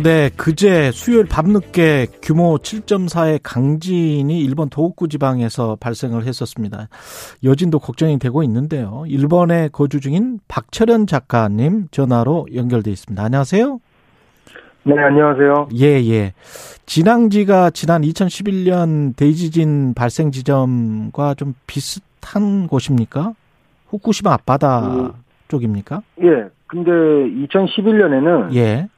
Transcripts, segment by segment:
네, 그제 수요일 밤늦게 규모 7.4의 강진이 일본 도호쿠 지방에서 발생을 했었습니다. 여진도 걱정이 되고 있는데요. 일본에 거주 중인 박철현 작가님 전화로 연결돼 있습니다. 안녕하세요. 네, 안녕하세요. 예, 예. 진앙지가 지난 2011년 대지진 발생 지점과 좀 비슷한 곳입니까? 후쿠시마 앞바다 음, 쪽입니까? 예. 근데 2011년에는 예.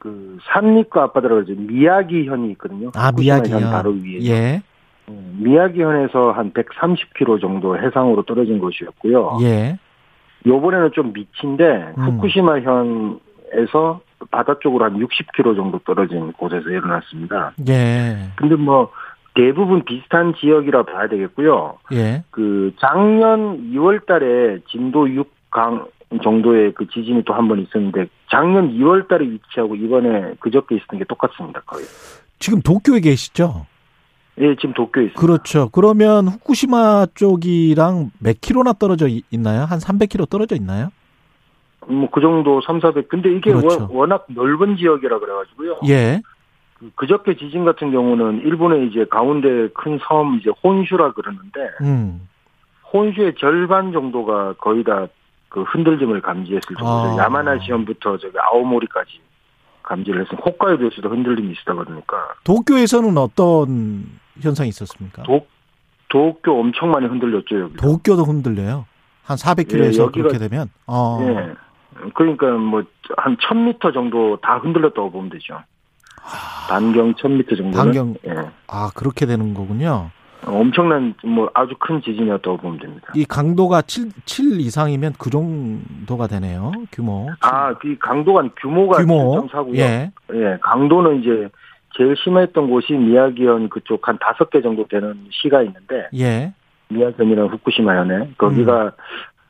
그 산리과 앞바다라고 이제 미야기현이 있거든요. 아, 미야기현 바로 위에. 예. 음, 미야기현에서 한 130km 정도 해상으로 떨어진 곳이었고요. 예. 요번에는 좀 밑인데 음. 후쿠시마현에서 바다 쪽으로 한 60km 정도 떨어진 곳에서 일어났습니다. 예. 근데 뭐 대부분 비슷한 지역이라 봐야 되겠고요. 예. 그 작년 2월 달에 진도 6강 정도의 그 지진이 또 한 번 있었는데 작년 2월 달에 위치하고 이번에 그저께 있었던 게 똑같습니다. 거의. 지금 도쿄에 계시죠? 예, 지금 도쿄에 있습니다. 그렇죠. 그러면 후쿠시마 쪽이랑 몇 킬로나 떨어져 있나요? 한 300킬로 떨어져 있나요? 뭐 그 정도 3, 400. 근데 이게 그렇죠. 워낙 넓은 지역이라 그래 가지고요. 예. 그 그저께 지진 같은 경우는 일본의 이제 가운데 큰 섬 이제 혼슈라 그러는데 음. 혼슈의 절반 정도가 거의 다 그 흔들림을 감지했을 정도로 아. 야마나시현부터 저기 아오모리까지 감지를 했습니다. 홋카이도에서도 흔들림이 있었다 그러니까. 도쿄에서는 어떤 현상이 있었습니까? 도, 도쿄 엄청 많이 흔들렸죠 여기. 도쿄도 흔들려요. 한 400km에서 예, 그렇게 되면. 어. 예. 그러니까 뭐 한 1000m 정도 다 흔들렸다고 보면 되죠. 반경 1000m 정도. 반경. 예. 아 그렇게 되는 거군요. 엄청난 뭐 아주 큰 지진이었다고 보면 됩니다. 이 강도가 7, 7 이상이면 그 정도가 되네요. 규모. 7. 아, 그 강도가 규모가 규모. 7.4고요. 예. 예. 강도는 이제 제일 심했던 곳이 미야기현 그쪽 한 다섯 개 정도 되는 시가 있는데 예. 미야기현이랑 후쿠시마현에 거기가 음.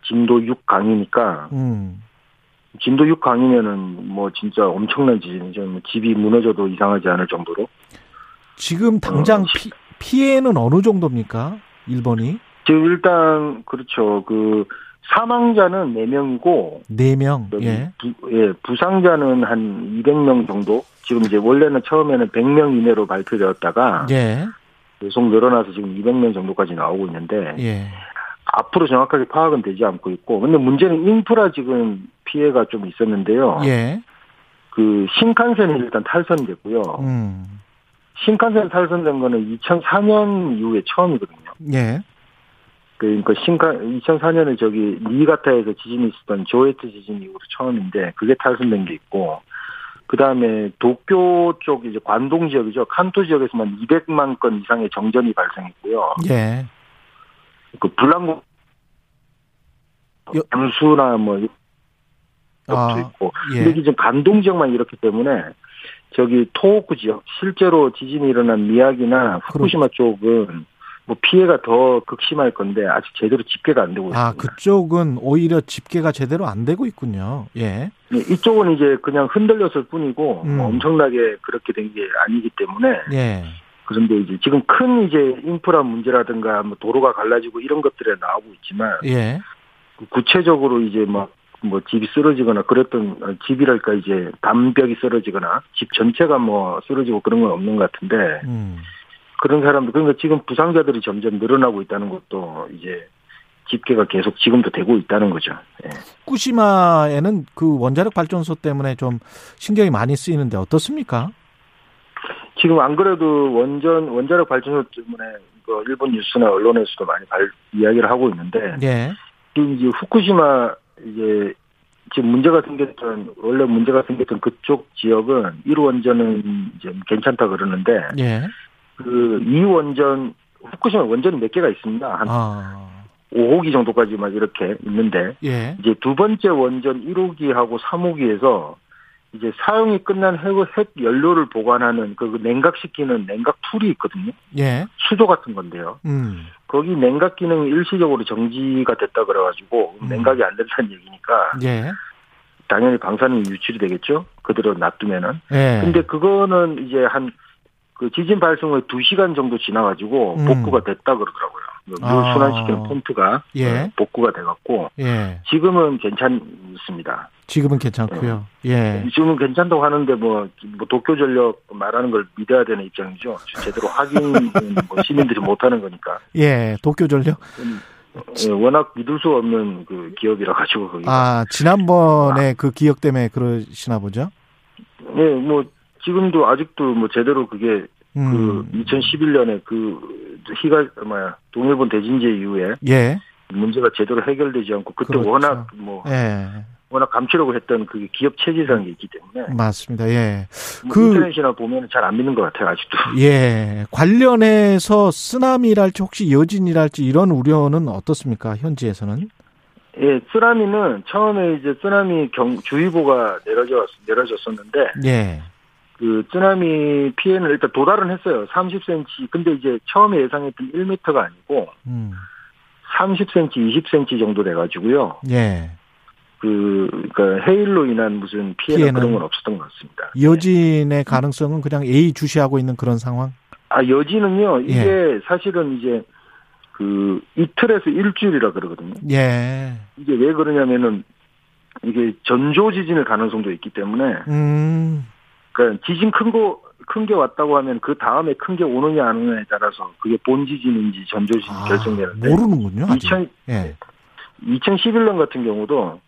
진도 6 강이니까 음. 진도 6 강이면은 뭐 진짜 엄청난 지진이죠. 뭐 집이 무너져도 이상하지 않을 정도로. 지금 당장 어, 피, 피해는 어느 정도입니까? 일본이? 지금 일단 그렇죠. 그 사망자는 4명이고 4명. 예. 부, 예, 부상자는 한 200명 정도. 지금 이제 원래는 처음에는 100명 이내로 발표되었다가 예. 계속 늘어나서 지금 200명 정도까지 나오고 있는데 예. 앞으로 정확하게 파악은 되지 않고 있고 근데 문제는 인프라 지금 피해가 좀 있었는데요. 예. 그 신칸센이 일단 탈선됐고요. 음. 신칸센 탈선된 거는 2004년 이후에 처음이거든요. 예. 그러니까 신칸 2004년에 저기 니가타에서 지진이 있었던 조에트 지진 이후로 처음인데 그게 탈선된 게 있고 그 다음에 도쿄 쪽 이제 관동 지역이죠. 칸토 지역에서만 200만 건 이상의 정전이 발생했고요. 예. 그 불량공 양수나 뭐 아, 있고 예. 근데 이제 관동 지역만 이렇기 때문에 저기 토호쿠 지역 실제로 지진이 일어난 미야기나 후쿠시마 쪽은 뭐 피해가 더 극심할 건데 아직 제대로 집계가 안 되고 아, 있습니다. 아 그쪽은 오히려 집계가 제대로 안 되고 있군요. 예. 네, 이쪽은 이제 그냥 흔들렸을 뿐이고 음. 뭐 엄청나게 그렇게 된 게 아니기 때문에. 예. 그런데 이제 지금 큰 이제 인프라 문제라든가 뭐 도로가 갈라지고 이런 것들에 나오고 있지만. 예. 구체적으로 이제 막 뭐 집이 쓰러지거나 그랬던 집이랄까 이제 담벽이 쓰러지거나 집 전체가 뭐 쓰러지고 그런 건 없는 것 같은데 음. 그런 사람들 그러니까 지금 부상자들이 점점 늘어나고 있다는 것도 이제 집계가 계속 지금도 되고 있다는 거죠. 예. 후쿠시마에는 그 원자력 발전소 때문에 좀 신경이 많이 쓰이는데 어떻습니까? 지금 안 그래도 원전 원자력 발전소 때문에 그 일본 뉴스나 언론에서도 많이 발, 이야기를 하고 있는데 예. 지금 이제 후쿠시마 이제 지금 문제가 생겼던 원래 문제가 생겼던 그쪽 지역은 1 원전은 이제 괜찮다 그러는데 예. 그 2 원전 후쿠시마 원전이 몇 개가 있습니다. 한 아. 5호기 정도까지 막 이렇게 있는데 예. 이제 두 번째 원전 1호기하고 3호기에서 이제 사용이 끝난 핵, 핵 연료를 보관하는 그 냉각시키는 냉각 풀이 있거든요. 예. 수조 같은 건데요. 음. 거기 냉각 기능이 일시적으로 정지가 됐다 그래가지고 음. 냉각이 안 된다는 얘기니까. 예. 당연히 방사능 유출이 되겠죠. 그대로 놔두면은. 예. 근데 그거는 이제 한 그 지진 발생 후에 2시간 정도 지나가지고 음. 복구가 됐다 그러더라고요. 물 아. 순환시키는 펌프가 예. 어, 복구가 돼갖고 예. 지금은 괜찮습니다. 지금은 괜찮고요. 예. 예. 지금은 괜찮다고 하는데 뭐, 뭐 도쿄 전력 말하는 걸 믿어야 되는 입장이죠. 제대로 확인 뭐 시민들이 못하는 거니까. 예, 도쿄 전력. 음. 예, 워낙 믿을 수 없는 그 기업이라 가지고 거기가. 아 지난번에 아. 그 기억 때문에 그러시나 보죠? 예, 뭐 지금도 아직도 뭐 제대로 그게 음. 그 2011년에 그 희가 뭐야 동일본 대진제 이후에 예. 문제가 제대로 해결되지 않고 그때 그렇죠. 워낙 뭐 예. 워낙 감추려고 했던 그 기업 체질상이 있기 때문에 맞습니다. 예. 뭐 그 인터넷이나 보면 잘 안 믿는 것 같아요 아직도. 예. 관련해서 쓰나미랄지 혹시 여진이랄지 이런 우려는 어떻습니까 현지에서는? 예, 쓰나미는 처음에 이제 쓰나미 경 주의보가 내려져 내려졌었는데 예. 그 쓰나미 피해는 일단 도달은 했어요. 30cm. 근데 이제 처음에 예상했던 1m가 아니고 음. 30cm, 20cm 정도 돼 가지고요. 예. 그, 그니까 해일로 인한 무슨 피해나 그런 건 없었던 것 같습니다. 여진의 가능성은 그냥 A 주시하고 있는 그런 상황? 아, 여진은요, 이게 예. 사실은 이제 그 이틀에서 일주일이라 그러거든요. 예. 이게 왜 그러냐면은 이게 전조 지진의 가능성도 있기 때문에 음. 그러니까 지진 큰 거 큰 게 왔다고 하면 그 다음에 큰 게 오느냐 안 오느냐에 따라서 그게 본 지진인지 전조 지진 아, 결정되는데 모르는군요. 2000, 예. 2011년 같은 경우도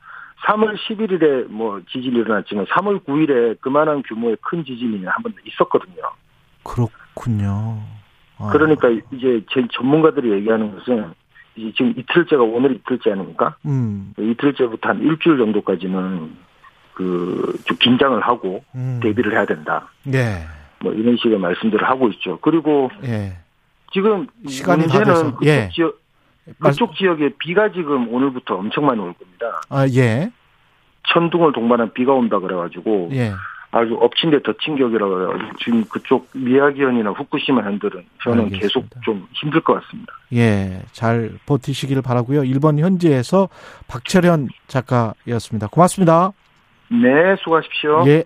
3월 11일에 뭐 지진이 일어났지만 3월 9일에 그만한 규모의 큰 지진이 한 번 있었거든요. 그렇군요. 아. 그러니까 이제 제 전문가들이 얘기하는 것은 지금 이틀째가 오늘 이틀째 아닙니까? 음. 이틀째부터 한 일주일 정도까지는 그 좀 긴장을 하고 음. 대비를 해야 된다. 예. 뭐 이런 식의 말씀들을 하고 있죠. 그리고 예. 지금 시간이 문제는 그쪽 예. 지역 그쪽 지역에 비가 지금 오늘부터 엄청 많이 올 겁니다. 아 예. 천둥을 동반한 비가 온다 그래가지고 예. 아주 엎친 데 덧친 격이라 그래가지고 지금 그쪽 미야기현이나 후쿠시마 현들은 저는 알겠습니다. 계속 좀 힘들 것 같습니다. 예, 잘 버티시기를 바라고요. 일본 현지에서 박철현 작가였습니다. 고맙습니다. 네, 수고하십시오. 예.